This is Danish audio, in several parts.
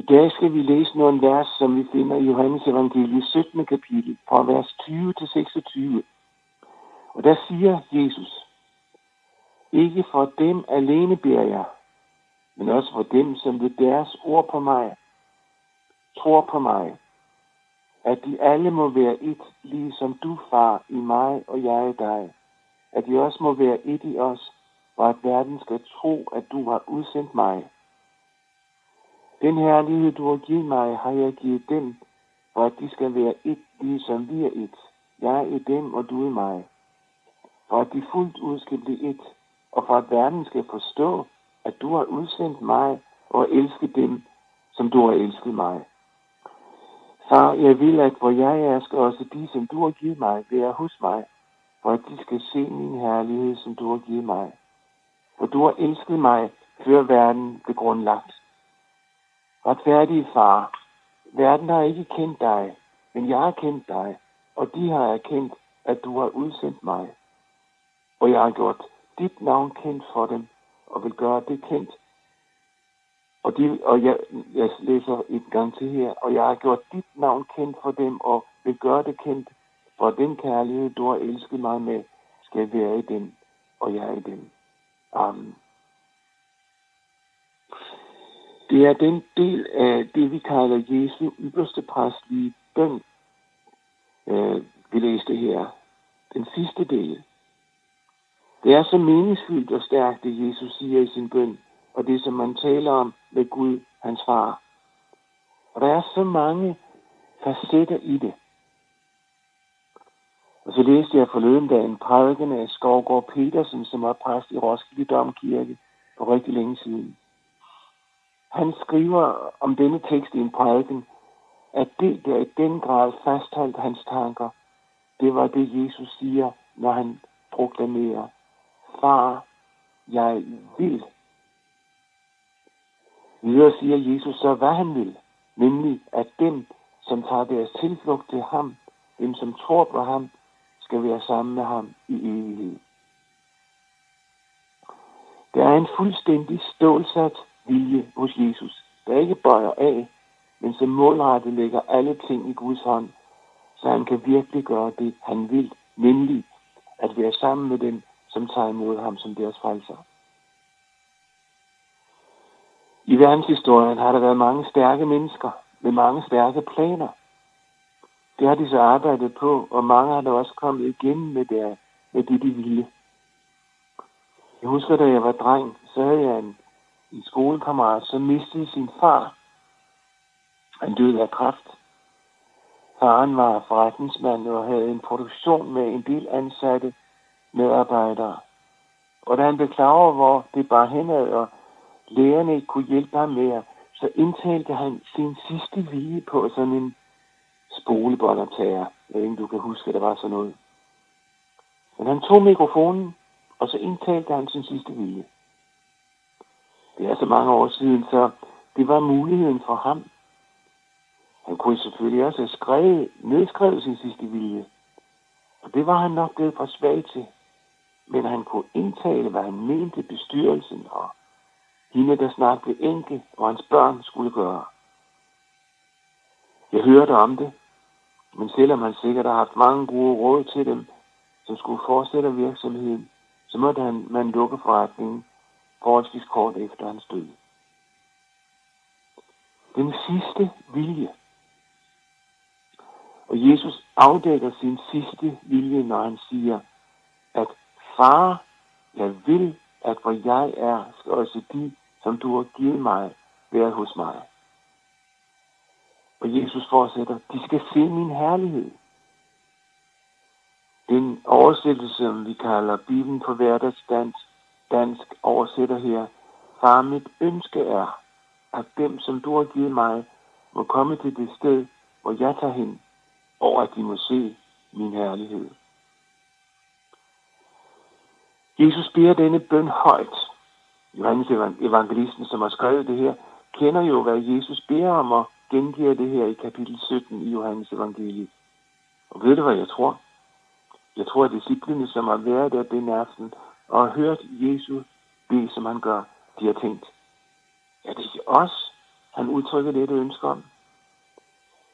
I dag skal vi læse nogle vers, som vi finder i Johannes evangelie 17. kapitel, fra vers 20 til 26. Og der siger Jesus, ikke for dem alene beder jeg, men også for dem, som ved deres ord på mig, tror på mig, at de alle må være et, ligesom du, far, i mig og jeg i dig. At de også må være et i os, og at verden skal tro, at du har udsendt mig. Den herlighed, du har givet mig, har jeg givet dem, for at de skal være et, ligesom vi er et. Jeg i dem, og du i mig. For at de fuldt ud skal blive et, og for at verden skal forstå, at du har udsendt mig og elsket dem, som du har elsket mig. Far, jeg vil, at hvor jeg er, skal også de, som du har givet mig, være hos mig, for at de skal se min herlighed, som du har givet mig. For du har elsket mig, før verden blev grundlagt. Retfærdige far, verden har ikke kendt dig, men jeg har kendt dig, og de har erkendt, at du har udsendt mig. Og jeg har gjort dit navn kendt for dem, og vil gøre det kendt, og, de, og jeg, jeg læser et gang til her. Og jeg har gjort dit navn kendt for dem, og vil gøre det kendt, for den kærlighed, du har elsket mig med, skal være i dem, og jeg i dem. Amen. Det er den del af det, vi kalder Jesu ypperste præstlige bøn, øh, vi læste her. Den sidste del. Det er så meningsfyldt og stærkt, det Jesus siger i sin bøn, og det, som man taler om med Gud, hans far. Og der er så mange facetter i det. Og så læste jeg forleden dag en prædiken af Skovgård Petersen, som var præst i Roskilde Domkirke for rigtig længe siden. Han skriver om denne tekst i en prædiken, at det, der i den grad fastholdt hans tanker, det var det, Jesus siger, når han proklamerer, Far, jeg vil Videre siger Jesus så, hvad han vil, nemlig at dem, som tager deres tilflugt til ham, dem som tror på ham, skal være sammen med ham i evighed. Der er en fuldstændig stålsat vilje hos Jesus, der ikke bøjer af, men som målrettet lægger alle ting i Guds hånd, så han kan virkelig gøre det, han vil, nemlig at være sammen med dem, som tager imod ham som deres frelser. I verdenshistorien har der været mange stærke mennesker med mange stærke planer. Det har de så arbejdet på, og mange har da også kommet igennem med, der, med det, de ville. Jeg husker, da jeg var dreng, så havde jeg en, en skolekammerat, som mistede sin far. Han døde af kræft. Faren var forretningsmand og havde en produktion med en del ansatte medarbejdere. Og da han blev klar over, hvor det bare henad, og lægerne ikke kunne hjælpe ham mere, så indtalte han sin sidste vige på sådan en spolebåndoptager. Jeg ved ikke, du kan huske, at der var sådan noget. Men han tog mikrofonen, og så indtalte han sin sidste vige. Det er så mange år siden, så det var muligheden for ham. Han kunne selvfølgelig også have skrevet, nedskrevet sin sidste vilje. Og det var han nok blevet for svag til. Men han kunne indtale, hvad han mente bestyrelsen og hende, der snart blev enke, og hans børn skulle gøre. Jeg hørte om det, men selvom han sikkert har haft mange gode råd til dem, som skulle fortsætte virksomheden, så måtte han, man lukke forretningen forholdsvis kort efter hans død. Den sidste vilje. Og Jesus afdækker sin sidste vilje, når han siger, at far, jeg vil, at hvor jeg er, skal også de, som du har givet mig, være hos mig. Og Jesus fortsætter, de skal se min herlighed. Den oversættelse, som vi kalder Bibelen på hverdagsdansk, dansk oversætter her, Far, mit ønske er, at dem, som du har givet mig, må komme til det sted, hvor jeg tager hen, og at de må se min herlighed. Jesus beder denne bøn højt, Johannes evangelisten, som har skrevet det her, kender jo, hvad Jesus beder om og gengiver det her i kapitel 17 i Johannes evangeliet. Og ved du, hvad jeg tror? Jeg tror, at disciplene, som har været der den aften og har hørt Jesus bede, som han gør, de har tænkt, er det ikke os, han udtrykker dette ønske om?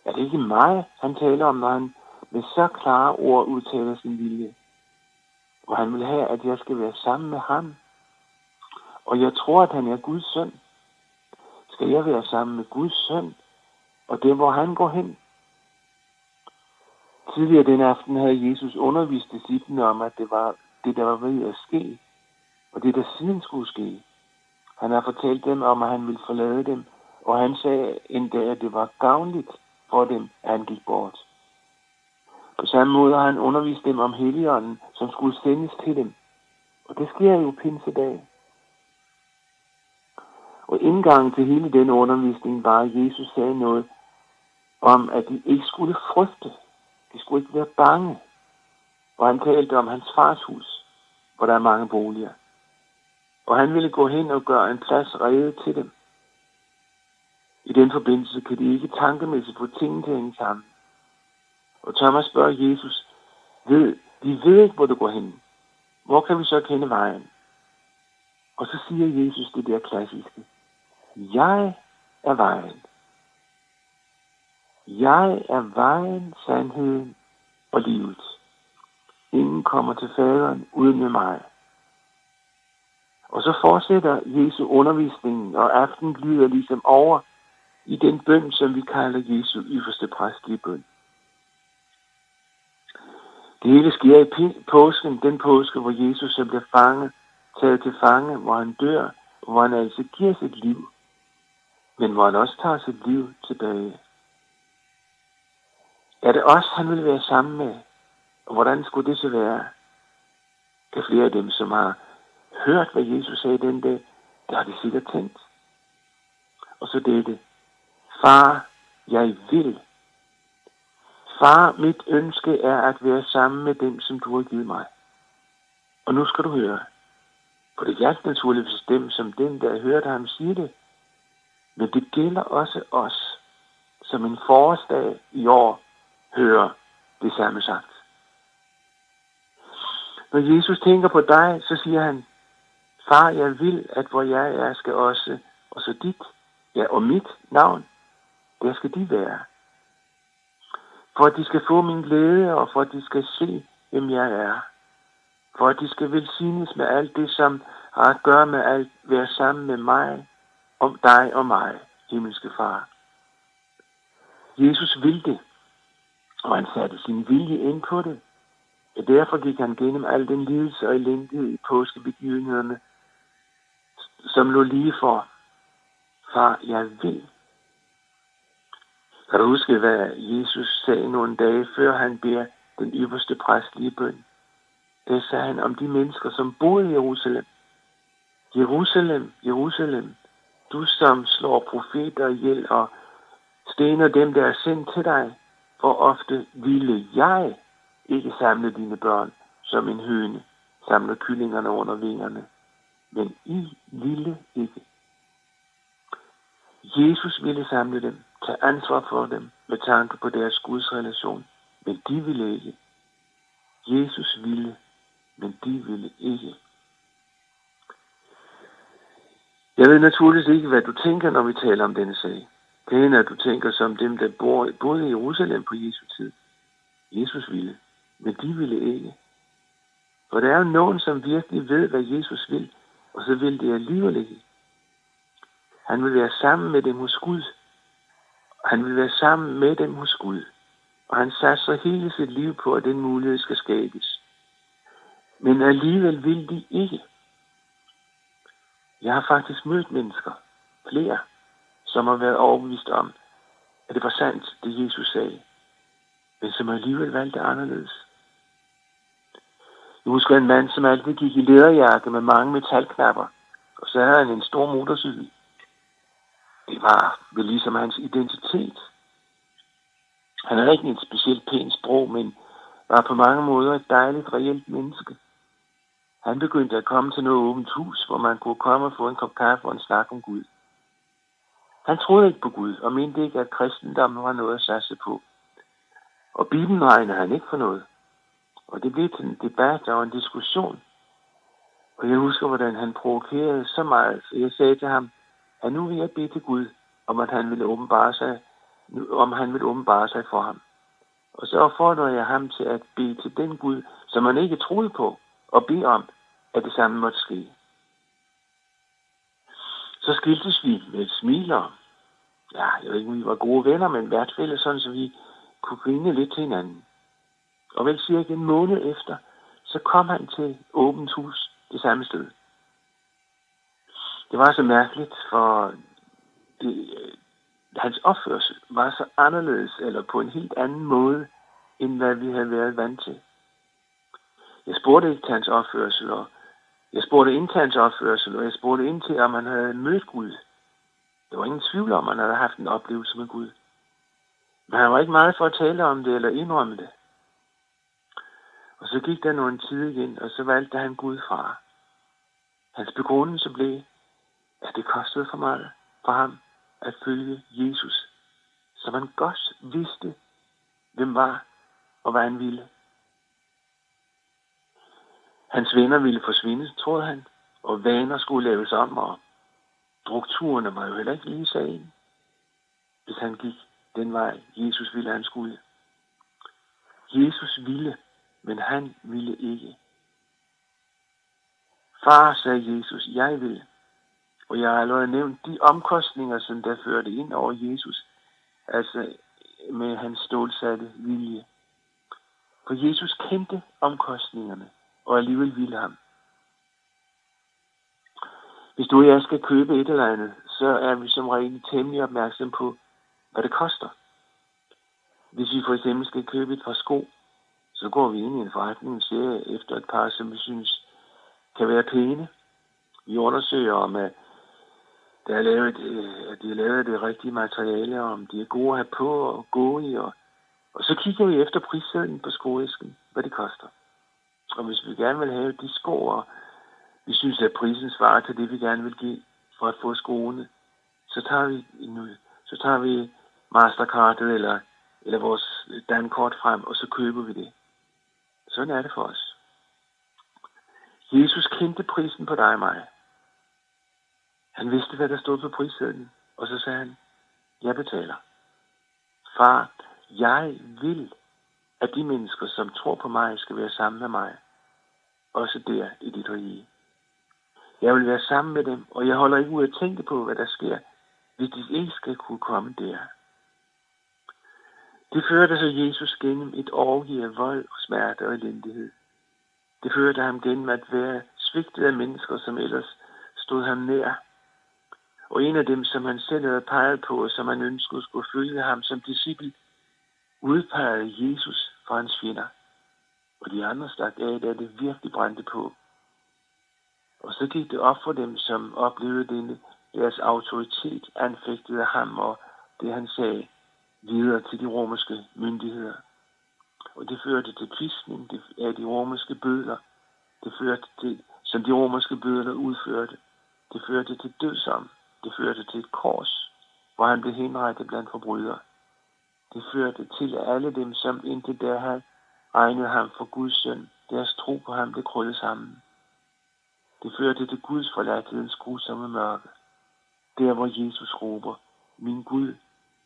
Er det ikke mig, han taler om, når han med så klare ord udtaler sin vilje? Og han vil have, at jeg skal være sammen med ham. Og jeg tror, at han er Guds søn. Skal jeg være sammen med Guds søn, og det, hvor han går hen? Tidligere den aften havde Jesus undervist disciplene om, at det var det, der var ved at ske, og det, der siden skulle ske. Han har fortalt dem om, at han ville forlade dem, og han sagde endda, at det var gavnligt for dem, at han gik bort. På samme måde har han undervist dem om Helligånden, som skulle sendes til dem. Og det sker jo pinsedag. Og indgangen til hele den undervisning var, at Jesus sagde noget om, at de ikke skulle frygte. De skulle ikke være bange. Og han talte om hans fars hus, hvor der er mange boliger. Og han ville gå hen og gøre en plads reddet til dem. I den forbindelse kan de ikke tankemæssigt få tingene til at hænge sammen. Og Thomas spørger Jesus, ved, de ved ikke, hvor du går hen. Hvor kan vi så kende vejen? Og så siger Jesus det der klassiske. Jeg er vejen. Jeg er vejen, sandheden og livet. Ingen kommer til faderen uden med mig. Og så fortsætter Jesu undervisningen, og aften glider ligesom over i den bøn, som vi kalder Jesu yderste præstlige bøn. Det hele sker i påsken, den påske, hvor Jesus så bliver fanget, taget til fange, hvor han dør, hvor han altså giver sit liv, men hvor han også tager sit liv tilbage. Er det os, han vil være sammen med? Og hvordan skulle det så være? Der flere af dem, som har hørt, hvad Jesus sagde den dag, der har de sikkert tænkt. Og så dette. Far, jeg vil. Far, mit ønske er at være sammen med dem, som du har givet mig. Og nu skal du høre. For det hjertet naturligvis dem, som den, der hørte ham sige det. Men det gælder også os, som en forårsdag i år hører det samme sagt. Når Jesus tænker på dig, så siger han, Far, jeg vil, at hvor jeg er, skal også, og så dit, ja, og mit navn, der skal de være. For at de skal få min glæde, og for at de skal se, hvem jeg er. For at de skal velsignes med alt det, som har at gøre med alt, være sammen med mig, om dig og mig, himmelske far. Jesus vil det, og han satte sin vilje ind på det. Derfor gik han gennem al den lidelse og elendighed i påskebegivenhederne, som lå lige for. Far, jeg ved. Kan du huske, hvad Jesus sagde nogle dage før han beder den ypperste præstlige bøn? Det sagde han om de mennesker, som boede i Jerusalem. Jerusalem, Jerusalem, du som slår profeter ihjel og stener dem, der er sendt til dig, for ofte ville jeg ikke samle dine børn som en høne samler kyllingerne under vingerne men I ville ikke. Jesus ville samle dem, tage ansvar for dem med tanke på deres gudsrelation, men de ville ikke. Jesus ville, men de ville ikke. Jeg ved naturligvis ikke, hvad du tænker, når vi taler om denne sag. Det er, at du tænker som dem, der bor, boede i Jerusalem på Jesu tid. Jesus ville, men de ville ikke. For der er jo nogen, som virkelig ved, hvad Jesus vil, og så vil det alligevel ikke. Han vil være sammen med dem hos Gud. Han vil være sammen med dem hos Gud. Og han satser hele sit liv på, at den mulighed skal skabes. Men alligevel vil de ikke. Jeg har faktisk mødt mennesker, flere, som har været overbevist om, at det var sandt, det Jesus sagde, men som alligevel valgte anderledes. Jeg husker en mand, som altid gik i lederjakke med mange metalknapper, og så havde han en stor motorcykel. Det var vel ligesom hans identitet. Han havde ikke et specielt pænt sprog, men var på mange måder et dejligt, reelt menneske. Han begyndte at komme til noget åbent hus, hvor man kunne komme og få en kop kaffe og en snak om Gud. Han troede ikke på Gud, og mente ikke, at kristendommen var noget at satse på. Og Bibelen regnede han ikke for noget. Og det blev til en debat og en diskussion. Og jeg husker, hvordan han provokerede så meget, så jeg sagde til ham, at nu vil jeg bede til Gud, om at han ville åbenbare sig, om han ville åbenbare sig for ham. Og så opfordrede jeg ham til at bede til den Gud, som han ikke troede på, og bede om, at det samme måtte ske. Så skiltes vi med et smiler. Ja, jeg ved ikke, om vi var gode venner, men i hvert fald sådan, så vi kunne grine lidt til hinanden. Og vel cirka en måned efter, så kom han til åbent hus det samme sted. Det var så mærkeligt, for det, øh, hans opførsel var så anderledes, eller på en helt anden måde, end hvad vi havde været vant til. Jeg spurgte ikke til hans opførsel, og jeg spurgte ind til hans opførsel, og jeg spurgte ind til, om han havde mødt Gud. Der var ingen tvivl om, at han havde haft en oplevelse med Gud. Men han var ikke meget for at tale om det eller indrømme det. Og så gik der nogle tid igen, og så valgte han Gud fra. Hans begrundelse blev, at det kostede for meget for ham at følge Jesus, som han godt vidste, hvem var og hvad han ville. Hans venner ville forsvinde, troede han, og vaner skulle laves om, og strukturerne var jo heller ikke lige sagen, hvis han gik den vej, Jesus ville, han skulle. Jesus ville, men han ville ikke. Far, sagde Jesus, jeg vil. Og jeg har allerede nævnt de omkostninger, som der førte ind over Jesus, altså med hans stålsatte vilje. For Jesus kendte omkostningerne, og alligevel ville ham. Hvis du og jeg skal købe et eller andet, så er vi som regel temmelig opmærksom på, hvad det koster. Hvis vi for eksempel skal købe et par sko, så går vi ind i en forretning og ser efter et par, som vi synes kan være pæne. Vi undersøger, om at der er lavet, øh, at de er lavet det rigtige materiale, om de er gode at have på og gå i. Og, og så kigger vi efter prissætningen på skoæsken, hvad det koster. Og hvis vi gerne vil have de sko, og vi synes, at prisen svarer til det, vi gerne vil give for at få skoene, så tager vi, så tager vi Mastercardet eller, eller vores dankort frem, og så køber vi det. Sådan er det for os. Jesus kendte prisen på dig og mig. Han vidste, hvad der stod på prissedlen, og så sagde han, jeg betaler. Far, jeg vil, at de mennesker, som tror på mig, skal være sammen med mig. Også der i dit rige. Jeg vil være sammen med dem, og jeg holder ikke ud at tænke på, hvad der sker, hvis de ikke skal kunne komme der. Det førte så Jesus gennem et orgie af vold, smerte og elendighed. Det førte ham gennem at være svigtet af mennesker, som ellers stod ham nær. Og en af dem, som han selv havde peget på, og som han ønskede skulle følge ham som disciple, udpegede Jesus for hans fjender. Og de andre stak af, da det virkelig brændte på. Og så gik det op for dem, som oplevede denne, deres autoritet anfægtede ham og det han sagde, videre til de romerske myndigheder. Og det førte til kvistning af de romerske bødler, det førte til, som de romerske bødler udførte. Det førte til dødsom. Det førte til et kors, hvor han blev henrettet blandt forbrydere. Det førte til, at alle dem, som indtil der havde regnet ham for Guds søn, deres tro på ham blev krøllet sammen. Det førte til Guds forladthedens grusomme mørke. Der, hvor Jesus råber, min Gud,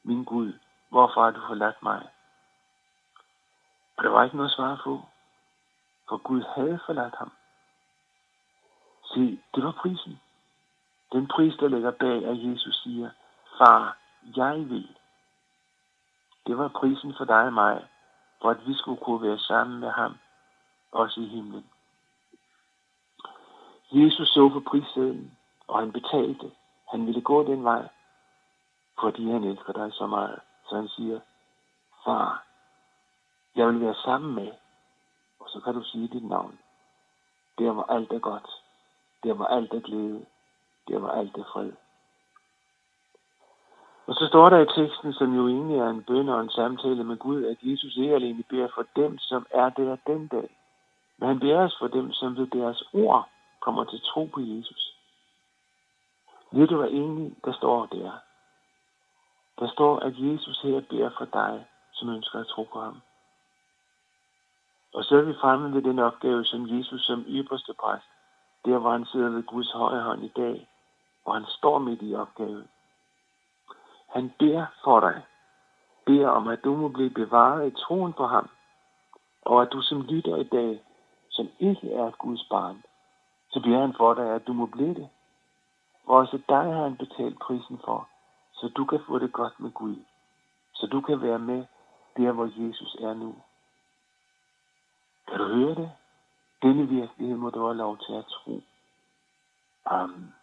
min Gud, hvorfor har du forladt mig? Og der var ikke noget svar på, for Gud havde forladt ham. Se, det var prisen. Den pris, der ligger bag, at Jesus siger, Far, jeg vil. Det var prisen for dig og mig, for at vi skulle kunne være sammen med ham, også i himlen. Jesus så på prissedlen, og han betalte. Han ville gå den vej, fordi han elsker dig så meget. Så han siger, far, jeg vil være sammen med, og så kan du sige dit navn. Der var alt er godt. Der var alt er glæde. Der var alt er fred. Og så står der i teksten, som jo egentlig er en bøn og en samtale med Gud, at Jesus ikke alene beder for dem, som er der den dag. Men han beder os for dem, som ved deres ord kommer til tro på Jesus. Ved du, hvad egentlig der står der? Der står, at Jesus her beder for dig, som ønsker at tro på ham. Og så er vi fremme ved den opgave, som Jesus som ypperste præst, der hvor han sidder ved Guds højre hånd i dag, og han står midt i opgaven. Han beder for dig. Beder om, at du må blive bevaret i troen på ham. Og at du som lytter i dag, som ikke er et Guds barn, så beder han for dig, at du må blive det. Og også dig har han betalt prisen for, så du kan få det godt med Gud. Så du kan være med der, hvor Jesus er nu. Kan du høre det? Denne virkelighed må du have lov til at tro. Amen.